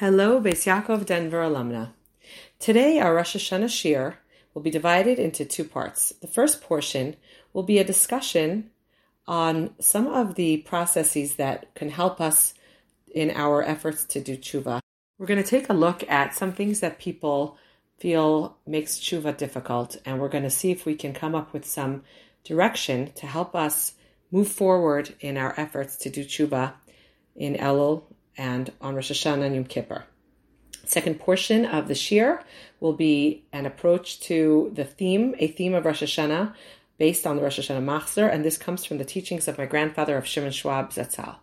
Hello, Beis Yaakov Denver alumna. Today, our Rosh Hashanah Shiur will be divided into two parts. The first portion will be a discussion on some of the processes that can help us in our efforts to do tshuva. We're going to take a look at some things that people feel makes tshuva difficult, and we're going to see if we can come up with some direction to help us move forward in our efforts to do tshuva in Elul and on Rosh Hashanah and Yom Kippur. Second portion of the Shiur will be an approach to the theme, a theme of Rosh Hashanah based on the Rosh Hashanah Machzor, and this comes from the teachings of my grandfather of Shimon Schwab Zatzal.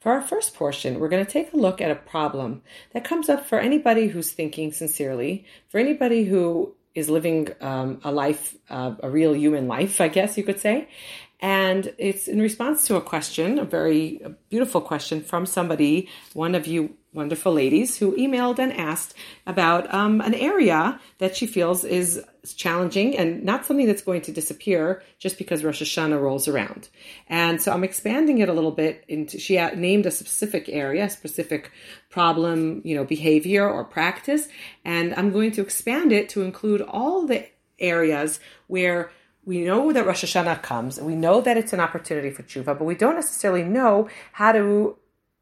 For our first portion, we're going to take a look at a problem that comes up for anybody who's thinking sincerely, for anybody who is living um, a life, uh, a real human life, I guess you could say, and it's in response to a question, a very beautiful question from somebody, one of you wonderful ladies, who emailed and asked about um, an area that she feels is challenging and not something that's going to disappear just because Rosh Hashanah rolls around. And so I'm expanding it a little bit into, she named a specific area, a specific problem, you know, behavior or practice. And I'm going to expand it to include all the areas where we know that Rosh Hashanah comes, and we know that it's an opportunity for tshuva, but we don't necessarily know how to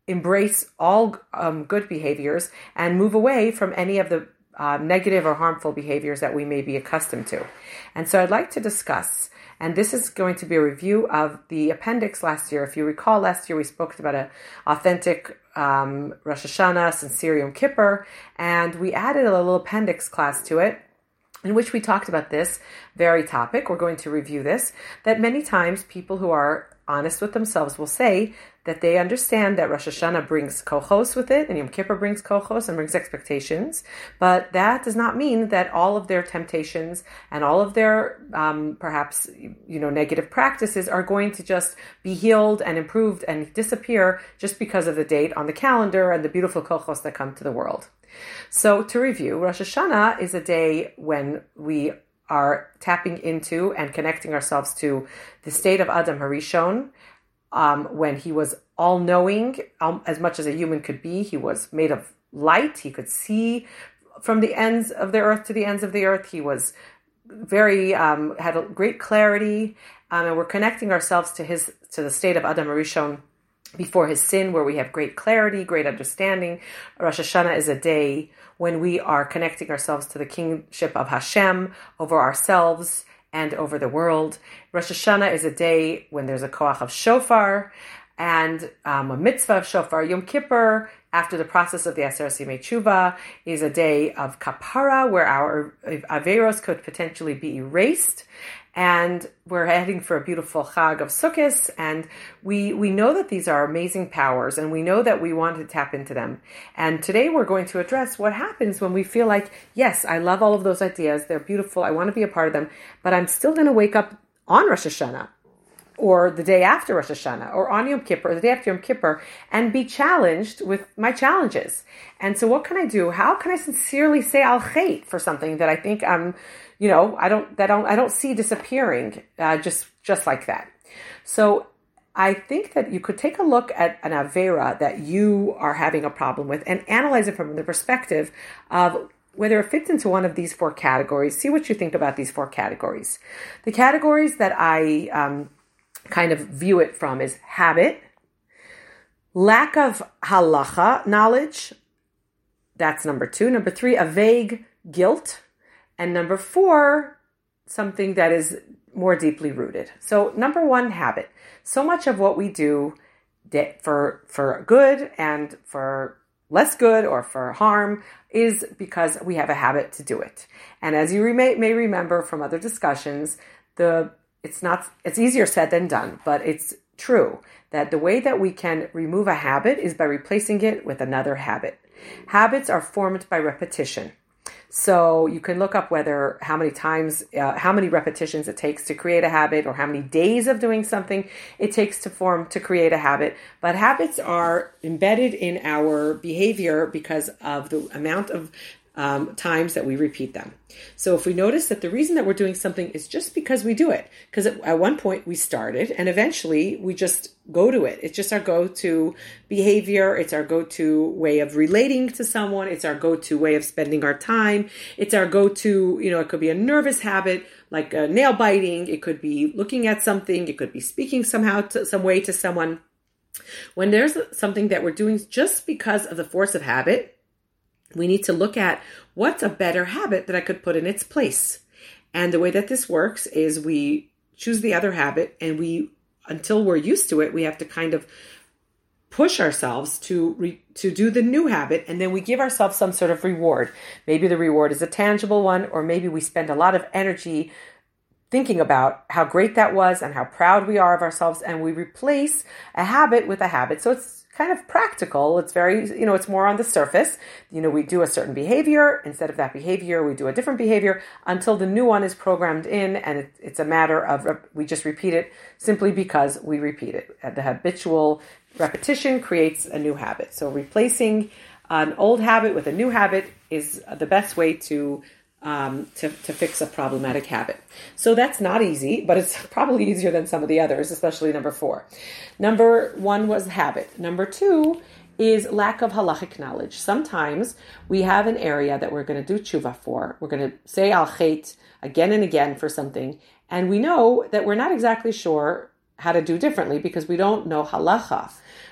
embrace all um, good behaviors and move away from any of the uh, negative or harmful behaviors that we may be accustomed to. And so I'd like to discuss, and this is going to be a review of the appendix last year. If you recall, last year we spoke about an authentic um, Rosh Hashanah, sincere Yom Kippur, and we added a little appendix class to it in which we talked about this very topic. We're going to review this. That many times people who are honest with themselves will say that they understand that Rosh Hashanah brings kochos with it, and Yom Kippur brings kochos and brings expectations, but that does not mean that all of their temptations and all of their um, perhaps you know negative practices are going to just be healed and improved and disappear just because of the date on the calendar and the beautiful kochos that come to the world. So to review, Rosh Hashanah is a day when we are tapping into and connecting ourselves to the state of Adam Harishon, um, when he was all knowing, um, as much as a human could be. He was made of light. He could see from the ends of the earth to the ends of the earth. He was very um, had a great clarity, um, and we're connecting ourselves to his to the state of Adam Harishon before his sin, where we have great clarity, great understanding. Rosh Hashanah is a day when we are connecting ourselves to the kingship of Hashem over ourselves and over the world. Rosh Hashanah is a day when there's a koach of shofar and um, a mitzvah of shofar. Yom Kippur, after the process of the Aseret Yemei Tshuva, is a day of kapara where our averos could potentially be erased and we're heading for a beautiful Chag of Sukkot, and we we know that these are amazing powers, and we know that we want to tap into them. And today we're going to address what happens when we feel like, yes, I love all of those ideas, they're beautiful, I want to be a part of them, but I'm still going to wake up on Rosh Hashanah or the day after Rosh Hashanah, or on Yom Kippur, or the day after Yom Kippur, and be challenged with my challenges. And so, what can I do? How can I sincerely say Al Chait for something that I think I'm you know, I don't that don't I don't see disappearing uh, just just like that. So I think that you could take a look at an avera that you are having a problem with and analyze it from the perspective of whether it fits into one of these four categories. See what you think about these four categories. The categories that I um, kind of view it from is habit, lack of halacha knowledge. That's number two. Number three, a vague guilt. And number four, something that is more deeply rooted. So, number one, habit. So much of what we do for for good and for less good or for harm is because we have a habit to do it. And as you may, may remember from other discussions, the it's not it's easier said than done, but it's true that the way that we can remove a habit is by replacing it with another habit. Habits are formed by repetition. So you can look up whether how many times, uh, how many repetitions it takes to create a habit, or how many days of doing something it takes to form to create a habit. But habits are embedded in our behavior because of the amount of um, times that we repeat them. So if we notice that the reason that we're doing something is just because we do it, because at one point we started and eventually we just go to it. It's just our go to behavior. It's our go to way of relating to someone. It's our go to way of spending our time. It's our go to, you know, it could be a nervous habit like nail biting. It could be looking at something. It could be speaking somehow to some way to someone. When there's something that we're doing just because of the force of habit, we need to look at what's a better habit that I could put in its place. And the way that this works is we choose the other habit and we until we're used to it, we have to kind of push ourselves to re, to do the new habit and then we give ourselves some sort of reward. Maybe the reward is a tangible one or maybe we spend a lot of energy thinking about how great that was and how proud we are of ourselves and we replace a habit with a habit. So it's kind of practical. It's very, you know, it's more on the surface. You know, we do a certain behavior. Instead of that behavior, we do a different behavior until the new one is programmed in, and it, it's a matter of we just repeat it simply because we repeat it. Uh, the habitual repetition creates a new habit. So replacing an old habit with a new habit is the best way to um, to, to fix a problematic habit. So that's not easy, but it's probably easier than some of the others, especially number four. Number one was habit. Number two is lack of halachic knowledge. Sometimes we have an area that we're going to do tshuva for. We're going to say al chait again and again for something, and we know that we're not exactly sure how to do differently because we don't know halacha,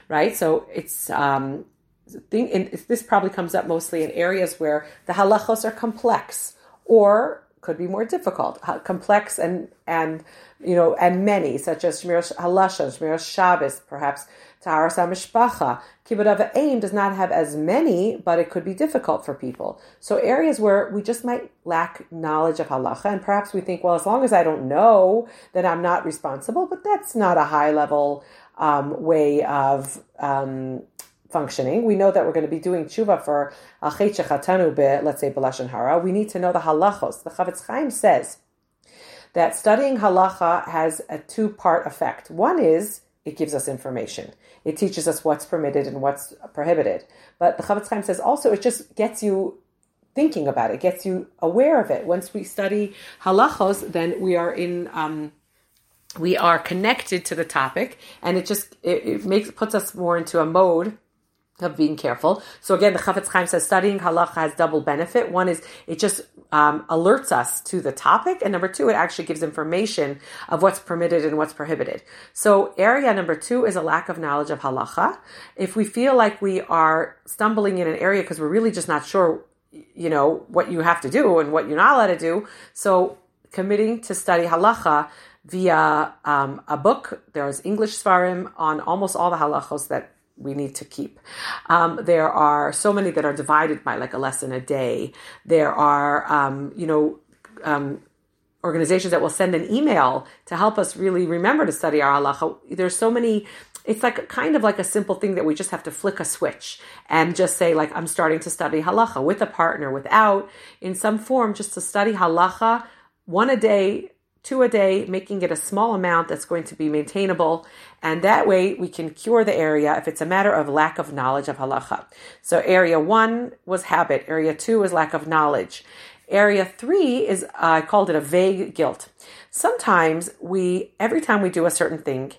right? So it's um, thing, this probably comes up mostly in areas where the halachos are complex or could be more difficult, complex and and you know and many, such as Shmiras Halashon, Shmiras Shabbos, perhaps Taharas Mishpacha. Kibbud Aim does not have as many, but it could be difficult for people. So areas where we just might lack knowledge of halacha, and perhaps we think, well, as long as I don't know, then I'm not responsible. But that's not a high level um, way of um, functioning. We know that we're going to be doing tshuva for achet let's say, belashon hara. We need to know the halachos. The Chafetz Chaim says that studying halacha has a two-part effect. One is it gives us information. It teaches us what's permitted and what's prohibited. But the Chafetz Chaim says also it just gets you thinking about it, gets you aware of it. Once we study halachos, then we are in um, we are connected to the topic, and it just it, it makes puts us more into a mode of being careful. So again, the Chafetz Chaim says studying halacha has double benefit. One is it just um, alerts us to the topic, and number two, it actually gives information of what's permitted and what's prohibited. So area number two is a lack of knowledge of halacha. If we feel like we are stumbling in an area because we're really just not sure, you know, what you have to do and what you're not allowed to do, so committing to study halacha via um, a book. There's English svarim on almost all the halachos that we need to keep. Um, there are so many that are divided by like a lesson a day. There are, um, you know, um, organizations that will send an email to help us really remember to study our halacha. There's so many. It's like kind of like a simple thing that we just have to flick a switch and just say like I'm starting to study halacha with a partner, without in some form, just to study halacha one a day two a day, making it a small amount that's going to be maintainable. And that way we can cure the area if it's a matter of lack of knowledge of halacha. So area one was habit. Area two was lack of knowledge. Area three is, uh, I called it a vague guilt. Sometimes we, every time we do a certain thing,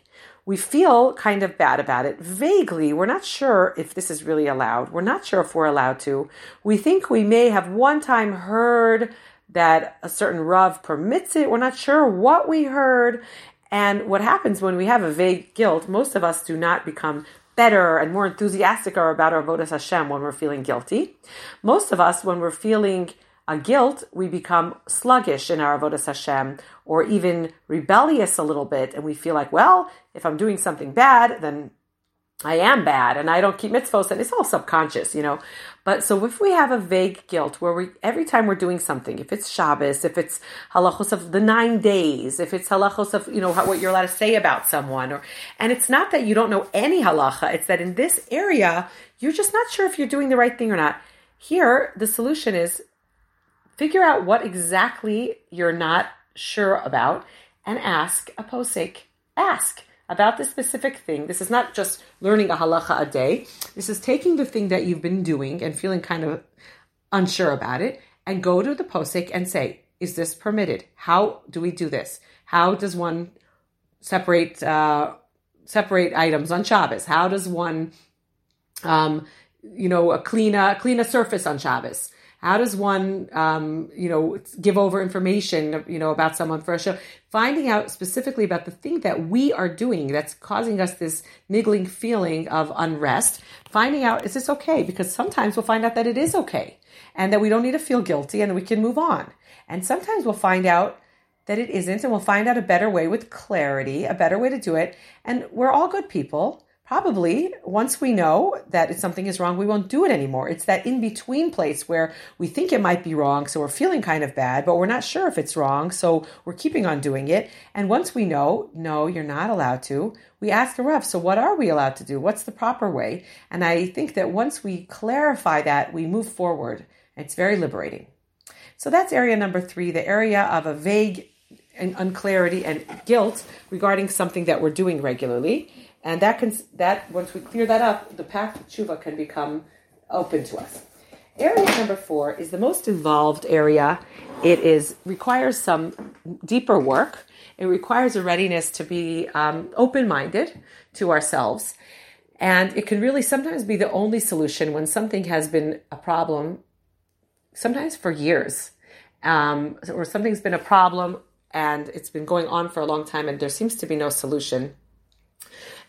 we feel kind of bad about it. Vaguely, we're not sure if this is really allowed. We're not sure if we're allowed to. We think we may have one time heard that a certain Rav permits it. We're not sure what we heard. And what happens when we have a vague guilt, most of us do not become better and more enthusiastic about our Avodas Hashem when we're feeling guilty. Most of us, when we're feeling a guilt, we become sluggish in our Avodas Hashem or even rebellious a little bit. And we feel like, well, if I'm doing something bad, then I am bad and I don't keep mitzvahs and it's all subconscious, you know. But so if we have a vague guilt where we every time we're doing something, if it's Shabbos, if it's halachos of the nine days, if it's halachos of you know what you're allowed to say about someone, or and it's not that you don't know any halacha, it's that in this area you're just not sure if you're doing the right thing or not. Here, the solution is figure out what exactly you're not sure about and ask a posik. Ask about this specific thing. This is not just learning a halacha a day. This is taking the thing that you've been doing and feeling kind of unsure about it, and go to the posik and say, is this permitted? How do we do this? How does one separate uh, separate items on Shabbos? How does one, um, you know, clean a clean a surface on Shabbos? How does one, um, you know, give over information, you know, about someone for a show? Finding out specifically about the thing that we are doing that's causing us this niggling feeling of unrest. Finding out is this okay? Because sometimes we'll find out that it is okay, and that we don't need to feel guilty, and we can move on. And sometimes we'll find out that it isn't, and we'll find out a better way with clarity, a better way to do it. And we're all good people probably once we know that something is wrong, we won't do it anymore. It's that in between place where we think it might be wrong, so we're feeling kind of bad, but we're not sure if it's wrong, so we're keeping on doing it. And once we know, no, you're not allowed to, we ask the Rav, so what are we allowed to do? What's the proper way? And I think that once we clarify that, we move forward. It's very liberating. So that's area number three, the area of a vague and unclarity and guilt regarding something that we're doing regularly and that can that once we clear that up, the path to tshuva can become open to us. Area number four is the most involved area. It is requires some deeper work. It requires a readiness to be um, open-minded to ourselves, and it can really sometimes be the only solution when something has been a problem, sometimes for years, um, or something's been a problem and it's been going on for a long time, and there seems to be no solution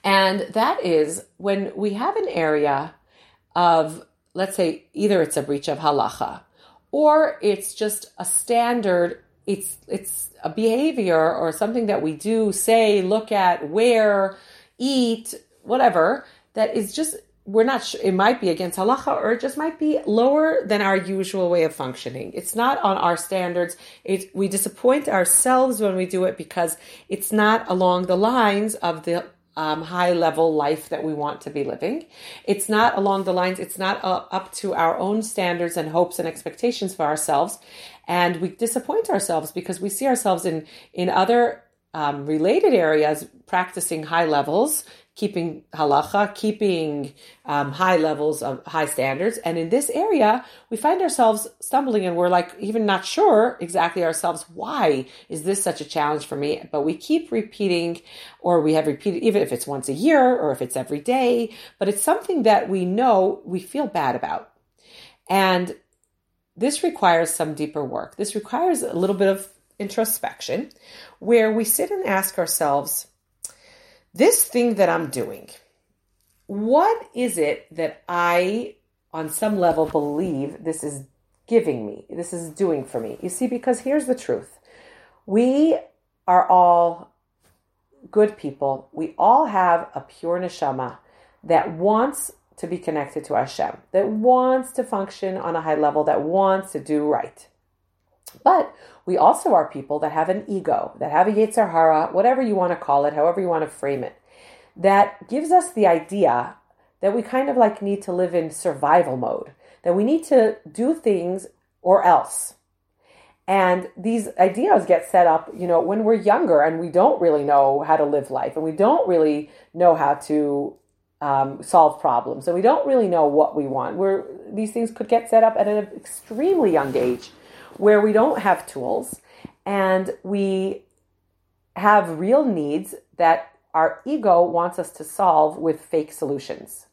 and that is when we have an area of, let's say, either it's a breach of halacha or it's just a standard, it's, it's a behavior or something that we do, say, look at, wear, eat, whatever, that is just we're not sure, it might be against halacha or it just might be lower than our usual way of functioning. It's not on our standards. It, we disappoint ourselves when we do it because it's not along the lines of the um, high level life that we want to be living. It's not along the lines, it's not uh, up to our own standards and hopes and expectations for ourselves. And we disappoint ourselves because we see ourselves in, in other um, related areas practicing high levels, keeping halacha, keeping um, high levels of high standards. And in this area, we find ourselves stumbling and we're like even not sure exactly ourselves why is this such a challenge for me? But we keep repeating, or we have repeated, even if it's once a year or if it's every day, but it's something that we know we feel bad about. And this requires some deeper work. This requires a little bit of introspection where we sit and ask ourselves, this thing that I'm doing, what is it that I, on some level, believe this is giving me, this is doing for me? You see, because here's the truth we are all good people. We all have a pure neshama that wants to be connected to Hashem, that wants to function on a high level, that wants to do right. But we also are people that have an ego, that have a Yetzer Hara, whatever you want to call it, however you want to frame it, that gives us the idea that we kind of like need to live in survival mode, that we need to do things or else. And these ideas get set up, you know, when we're younger and we don't really know how to live life and we don't really know how to um, solve problems and we don't really know what we want. We're, these things could get set up at an extremely young age where we don't have tools and we have real needs that our ego wants us to solve with fake solutions.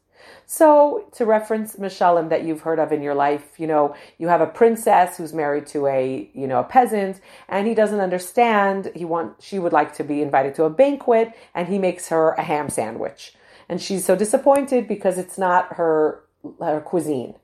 So, to reference Mishalim that you've heard of in your life, you know, you have a princess who's married to a, you know, a peasant, and he doesn't understand. He want she would like to be invited to a banquet, and he makes her a ham sandwich, and she's so disappointed because it's not her her cuisine.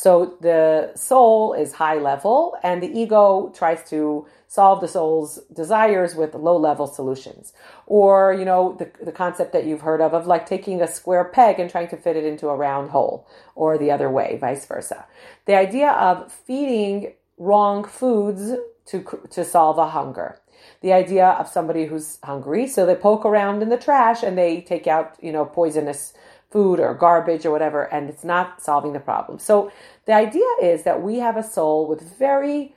So the soul is high level, and the ego tries to solve the soul's desires with low level solutions. Or, you know, the, the concept that you've heard of, of like taking a square peg and trying to fit it into a round hole, or the other way, vice versa. The idea of feeding wrong foods to, to solve a hunger the idea of somebody who's hungry so they poke around in the trash and they take out you know poisonous food or garbage or whatever, and it's not solving the problem. So the idea is that we have a soul with very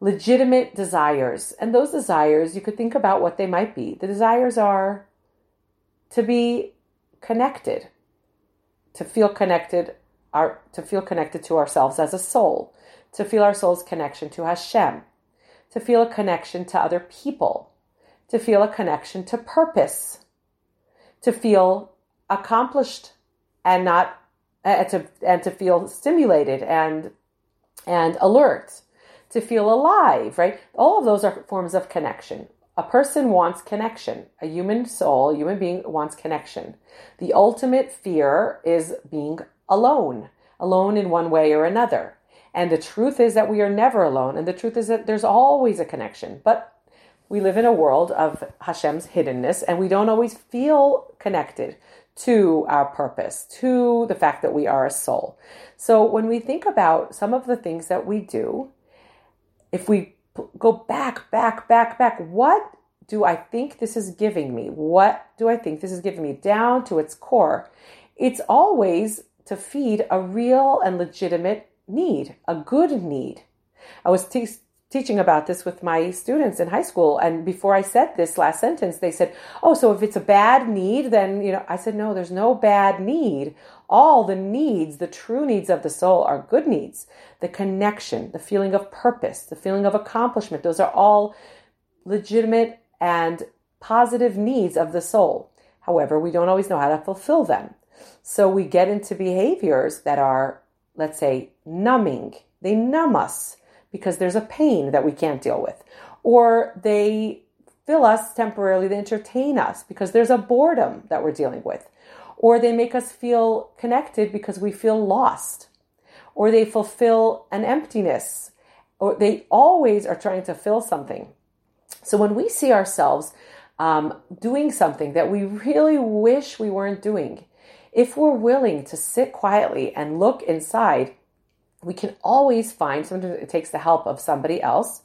legitimate desires. And those desires, you could think about what they might be. The desires are to be connected, to feel connected our to feel connected to ourselves as a soul, to feel our soul's connection to Hashem, to feel a connection to other people, to feel a connection to purpose, to feel accomplished and not and to and to feel stimulated and and alert, to feel alive, right? All of those are forms of connection. A person wants connection. A human soul, a human being wants connection. The ultimate fear is being alone, alone in one way or another. And the truth is that we are never alone. And the truth is that there's always a connection. But we live in a world of Hashem's hiddenness and we don't always feel connected to our purpose, to the fact that we are a soul. So when we think about some of the things that we do, if we go back, back, back, back, what do I think this is giving me? What do I think this is giving me down to its core? It's always to feed a real and legitimate need, a good need. I was te- teaching about this with my students in high school, and before I said this last sentence, they said, "Oh, so if it's a bad need, then you know." I said, "No, there's no bad need. All the needs, the true needs of the soul, are good needs. The connection, the feeling of purpose, the feeling of accomplishment. Those are all legitimate and positive needs of the soul. However, we don't always know how to fulfill them." So we get into behaviors that are, let's say, numbing. They numb us because there's a pain that we can't deal with. Or they fill us temporarily, they entertain us because there's a boredom that we're dealing with. Or they make us feel connected because we feel lost. Or they fulfill an emptiness. Or they always are trying to fill something. So when we see ourselves um, doing something that we really wish we weren't doing, if we're willing to sit quietly and look inside, we can always find, sometimes it takes the help of somebody else.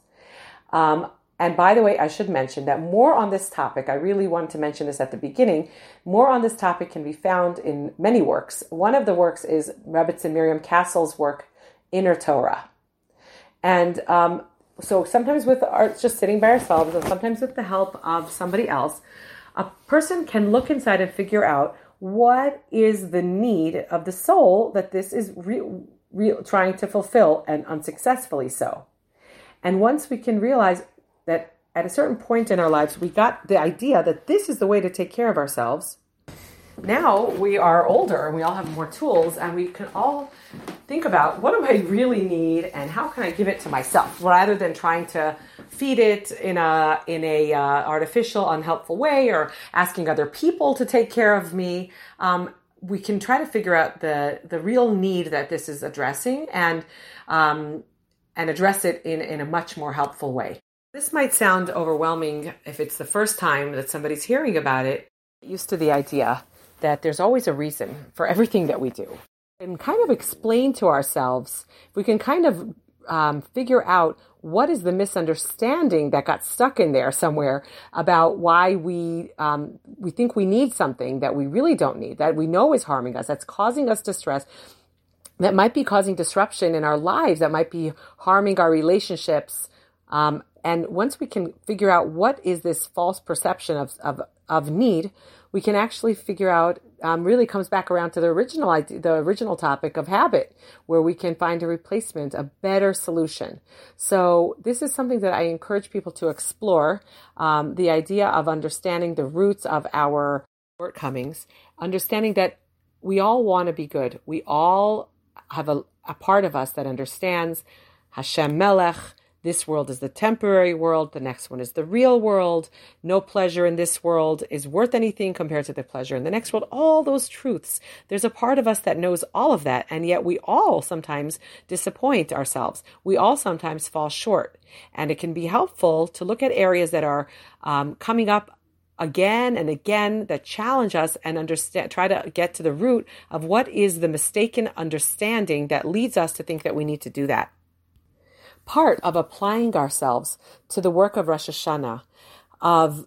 Um, and by the way, I should mention that more on this topic, I really wanted to mention this at the beginning, more on this topic can be found in many works. One of the works is Rebbetzin Miriam Castle's work, Inner Torah. And um, so sometimes with our, just sitting by ourselves, and sometimes with the help of somebody else, a person can look inside and figure out what is the need of the soul that this is re- re- trying to fulfill and unsuccessfully so. And once we can realize that at a certain point in our lives, we got the idea that this is the way to take care of ourselves. Now we are older and we all have more tools, and we can all think about what do I really need and how can I give it to myself rather than trying to feed it in a in a uh, artificial, unhelpful way or asking other people to take care of me. Um, we can try to figure out the the real need that this is addressing and um, and address it in in a much more helpful way. This might sound overwhelming if it's the first time that somebody's hearing about it. Used to the idea that there's always a reason for everything that we do, and kind of explain to ourselves. We can kind of um, figure out what is the misunderstanding that got stuck in there somewhere about why we um, we think we need something that we really don't need that we know is harming us that's causing us distress that might be causing disruption in our lives that might be harming our relationships um, and once we can figure out what is this false perception of, of, of need we can actually figure out um, really comes back around to the original idea, the original topic of habit, where we can find a replacement, a better solution. So this is something that I encourage people to explore. Um, the idea of understanding the roots of our shortcomings, understanding that we all want to be good. We all have a, a part of us that understands Hashem Melech, this world is the temporary world. The next one is the real world. No pleasure in this world is worth anything compared to the pleasure in the next world. All those truths. There's a part of us that knows all of that. And yet we all sometimes disappoint ourselves. We all sometimes fall short. And it can be helpful to look at areas that are um, coming up again and again that challenge us and understand try to get to the root of what is the mistaken understanding that leads us to think that we need to do that part of applying ourselves to the work of Rosh Hashanah, of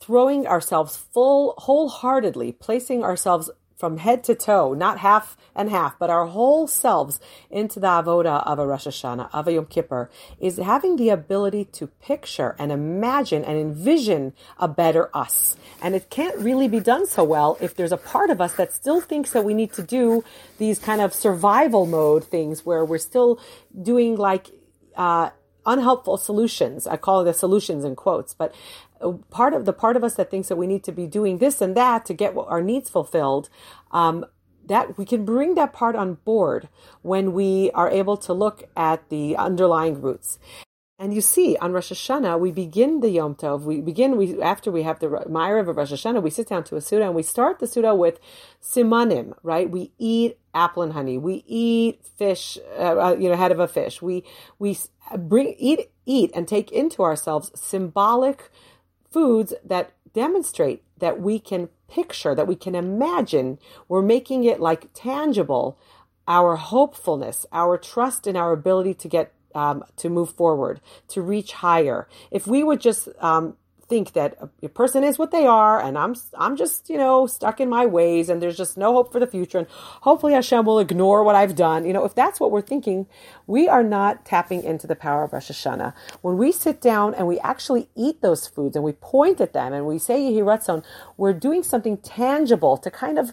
throwing ourselves full, wholeheartedly, placing ourselves from head to toe, not half and half, but our whole selves into the avoda of a Rosh Hashanah, of a Yom Kippur, is having the ability to picture and imagine and envision a better us. And it can't really be done so well if there's a part of us that still thinks that we need to do these kind of survival mode things where we're still doing like, uh, unhelpful solutions. I call the solutions in quotes, but part of the part of us that thinks that we need to be doing this and that to get our needs fulfilled um, that we can bring that part on board when we are able to look at the underlying roots and you see, on Rosh Hashanah, we begin the Yom Tov. We begin we after we have the Ma'ariv of Rosh Hashanah. We sit down to a Suda and we start the Suda with simanim. Right? We eat apple and honey. We eat fish. Uh, uh you know, head of a fish. We we bring eat eat and take into ourselves symbolic foods that demonstrate that we can picture, that we can imagine. We're making it like tangible. Our hopefulness, our trust in our ability to get um, to move forward, to reach higher. If we would just um, think that a person is what they are and I'm I'm just, you know, stuck in my ways and there's just no hope for the future and hopefully Hashem will ignore what I've done. You know, if that's what we're thinking, we are not tapping into the power of Rosh Hashanah. When we sit down and we actually eat those foods and we point at them and we say Yehi Ratzon, we're doing something tangible to kind of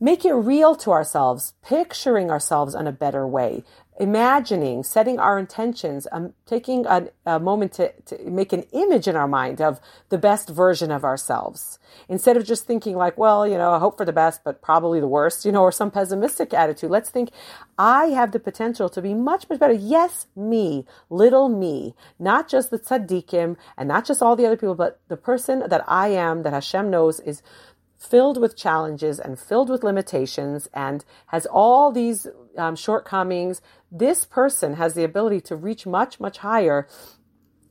make it real to ourselves, picturing ourselves in a better way, imagining, setting our intentions, um, taking a, a moment to, to, make an image in our mind of the best version of ourselves. Instead of just thinking like, well, you know, I hope for the best, but probably the worst, you know, or some pessimistic attitude. Let's think, I have the potential to be much, much better. Yes, me, little me, not just the tzaddikim and not just all the other people, but the person that I am, that Hashem knows is filled with challenges and filled with limitations and has all these um, shortcomings, this person has the ability to reach much, much higher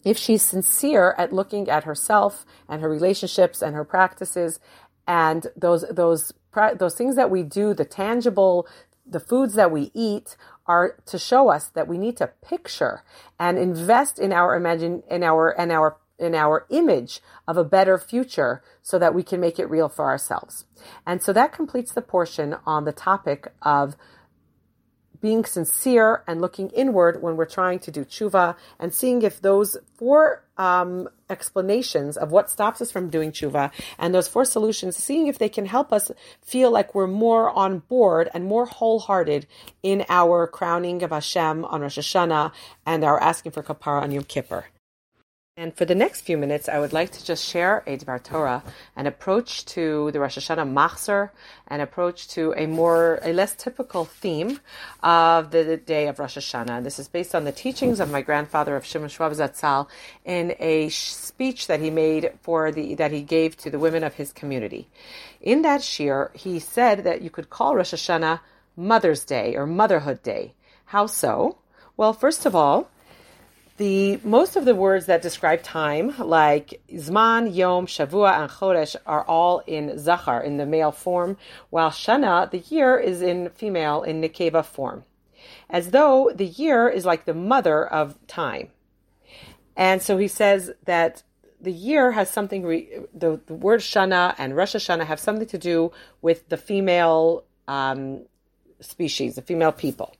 if she's sincere at looking at herself and her relationships and her practices and those those those things that we do, the tangible, the foods that we eat are to show us that we need to picture and invest in our imagine in our and our in our image of a better future so that we can make it real for ourselves. And so that completes the portion on the topic of being sincere and looking inward when we're trying to do tshuva and seeing if those four um, explanations of what stops us from doing tshuva and those four solutions, seeing if they can help us feel like we're more on board and more wholehearted in our crowning of Hashem on Rosh Hashanah and our asking for kapara on Yom Kippur. And for the next few minutes, I would like to just share a Dvar Torah, an approach to the Rosh Hashanah Machzor, an approach to a more, a less typical theme of the day of Rosh Hashanah. This is based on the teachings of my grandfather of Shimon Schwab Zatzal in a speech that he made for the, that he gave to the women of his community. In that shiur, he said that you could call Rosh Hashanah Mother's Day or Motherhood Day. How so? Well, first of all, the most of the words that describe time, like Zman, Yom, Shavua, and Chodesh, are all in Zachar, in the male form, while Shana, the year, is in female, in Nikeva form. As though the year is like the mother of time. And so he says that the year has something, re- the, the word Shana and Rosh Hashanah have something to do with the female um, species, the female people.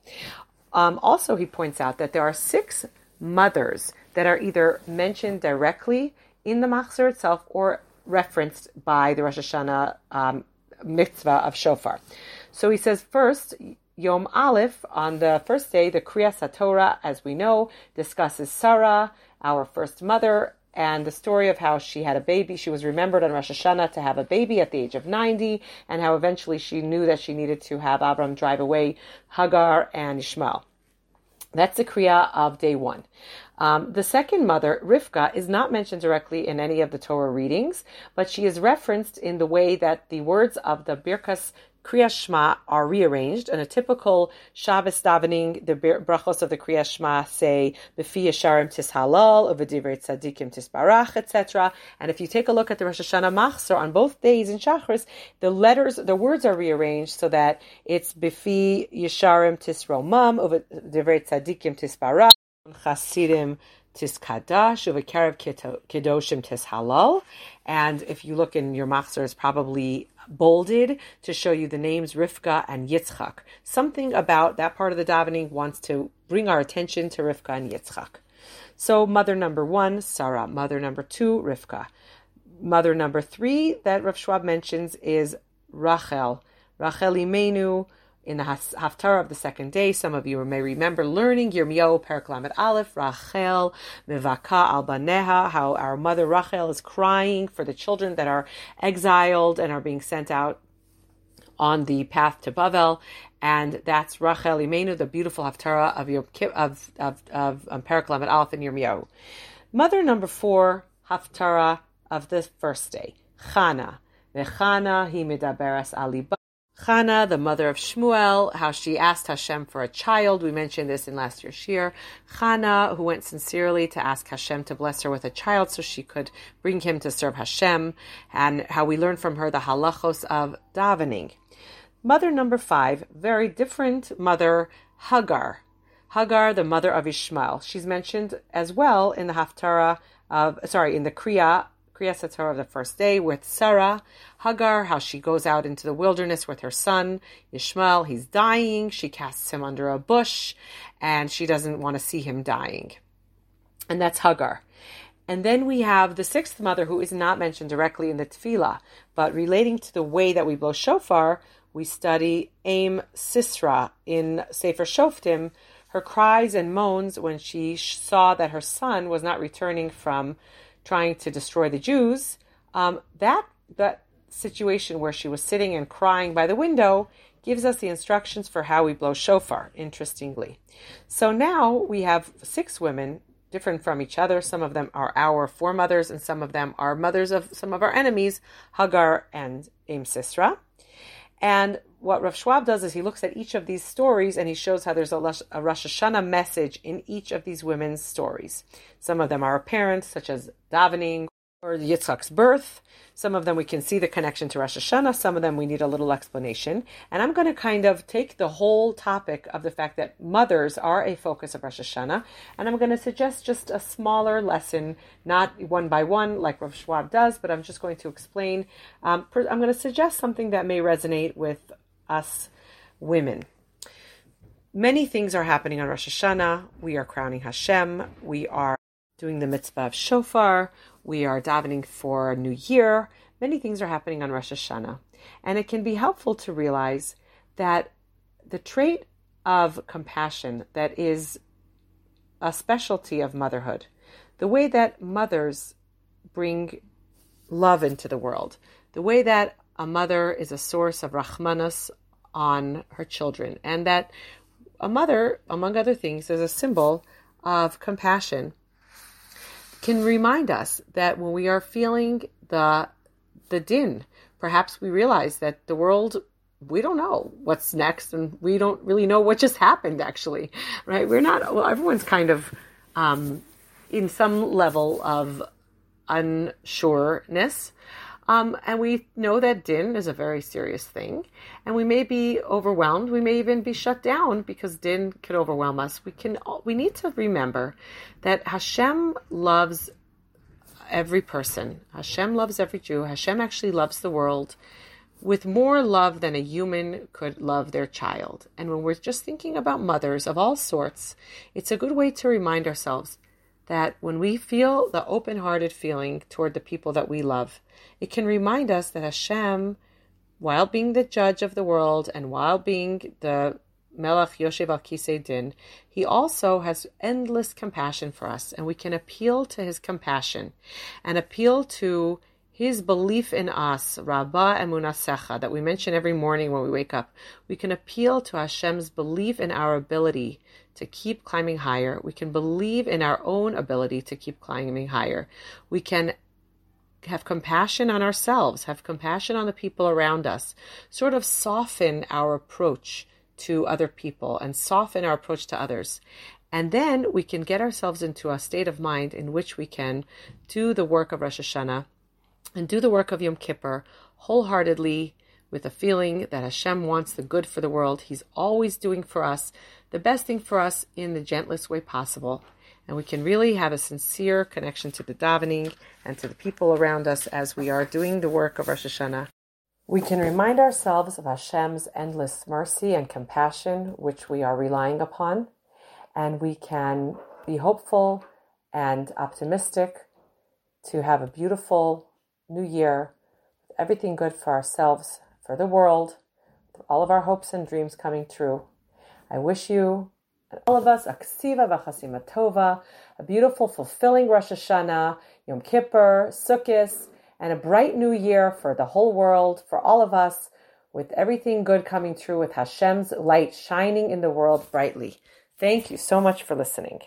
Um, also, he points out that there are six mothers that are either mentioned directly in the Machzor itself or referenced by the Rosh Hashanah um, mitzvah of shofar. So he says first, Yom Aleph, on the first day, the Kriyas Torah, as we know, discusses Sarah, our first mother, and the story of how she had a baby. She was remembered on Rosh Hashanah to have a baby at the age of 90, and how eventually she knew that she needed to have Abram drive away Hagar and Ishmael. That's the Kriya of day one. Um, the second mother, Rivka, is not mentioned directly in any of the Torah readings, but she is referenced in the way that the words of the Birkas Kriya Shema are rearranged. In a typical Shabbos davening, the brachos of the Kriya Shema say, B'fi Yesharim Tishalal, Uvedivrei Tzadikim Tisbarach, etc. And if you take a look at the Rosh Hashanah Machzor on both days in Shachris, the letters, the words are rearranged so that it's B'fi Yesharim Tisromam, Uvedivrei Tzadikim Tisbarach, Chasidim tiskadash uvekarev kedoshim tishalal. And if you look in your machzor, it's probably bolded to show you the names Rivka and Yitzchak. Something about that part of the davening wants to bring our attention to Rivka and Yitzchak. So mother number one, Sarah. Mother number two, Rivka. Mother number three that Rav Schwab mentions is Rachel. Rachel Imenu, in the Haftarah of the second day. Some of you may remember learning Yirmiyahu Perek Lamed Aleph, Rachel, Mivaka al Baneha, how our mother Rachel is crying for the children that are exiled and are being sent out on the path to Bavel. And that's Rachel Imenu, the beautiful Haftarah of, your, of, of, of um, Perek Lamed Aleph and Yirmiyahu. Mother number four, Haftarah of the first day, Chana. Ali Chana, the mother of Shmuel, how she asked Hashem for a child. We mentioned this in last year's shiur. Chana, who went sincerely to ask Hashem to bless her with a child so she could bring him to serve Hashem, and how we learn from her the halachos of davening. Mother number five, very different mother, Hagar. Hagar, the mother of Ishmael. She's mentioned as well in the Haftarah of, sorry, in the Kriya Kriyas Torah of the first day with Sarah, Hagar, how she goes out into the wilderness with her son, Ishmael. He's dying. She casts him under a bush and she doesn't want to see him dying. And that's Hagar. And then we have the sixth mother who is not mentioned directly in the tefillah, but relating to the way that we blow shofar, we study Aim Sisra in Sefer Shoftim, her cries and moans when she saw that her son was not returning from trying to destroy the Jews, um, that that situation where she was sitting and crying by the window gives us the instructions for how we blow shofar. Interestingly, so now we have six women different from each other. Some of them are our foremothers, and some of them are mothers of some of our enemies, Hagar and Aim Sisra. And what Rav Schwab does is he looks at each of these stories and he shows how there's a, Rosh Hashanah message in each of these women's stories. Some of them are apparent, such as davening or Yitzchak's birth. Some of them we can see the connection to Rosh Hashanah. Some of them we need a little explanation. And I'm going to kind of take the whole topic of the fact that mothers are a focus of Rosh Hashanah, and I'm going to suggest just a smaller lesson, not one by one like Rav Schwab does, but I'm just going to explain. Um, I'm going to suggest something that may resonate with us women. Many things are happening on Rosh Hashanah. We are crowning Hashem. We are doing the mitzvah of shofar. We are davening for a new year. Many things are happening on Rosh Hashanah. And it can be helpful to realize that the trait of compassion that is a specialty of motherhood, the way that mothers bring love into the world, the way that a mother is a source of rahmanas on her children, and that a mother, among other things, is a symbol of compassion, can remind us that when we are feeling the the din, perhaps we realize that the world we don't know what's next, and we don't really know what just happened. Actually, right? We're not. Well, everyone's kind of um, in some level of unsureness. Um, and we know that din is a very serious thing, and we may be overwhelmed. We may even be shut down because din can overwhelm us. We can. We need to remember that Hashem loves every person. Hashem loves every Jew. Hashem actually loves the world with more love than a human could love their child. And when we're just thinking about mothers of all sorts, it's a good way to remind ourselves that when we feel the open hearted feeling toward the people that we love, it can remind us that Hashem, while being the judge of the world and while being the Melech Yoshev al Kisei Din, he also has endless compassion for us, and we can appeal to his compassion and appeal to his belief in us, Rabba Emunasecha, that we mention every morning when we wake up. We can appeal to Hashem's belief in our ability to keep climbing higher. We can believe in our own ability to keep climbing higher. We can have compassion on ourselves, have compassion on the people around us, sort of soften our approach to other people and soften our approach to others. And then we can get ourselves into a state of mind in which we can do the work of Rosh Hashanah and do the work of Yom Kippur wholeheartedly with a feeling that Hashem wants the good for the world. He's always doing for us the best thing for us in the gentlest way possible. and we can really have a sincere connection to the davening and to the people around us as we are doing the work of Rosh Hashanah. We can remind ourselves of Hashem's endless mercy and compassion, which we are relying upon, and we can be hopeful and optimistic to have a beautiful new year, with everything good for ourselves, for the world, all of our hopes and dreams coming true. I wish you and all of us a ksiva v'chasima tova, a beautiful, fulfilling Rosh Hashanah, Yom Kippur, Sukkot, and a bright new year for the whole world, for all of us, with everything good coming true, with Hashem's light shining in the world brightly. Thank you so much for listening.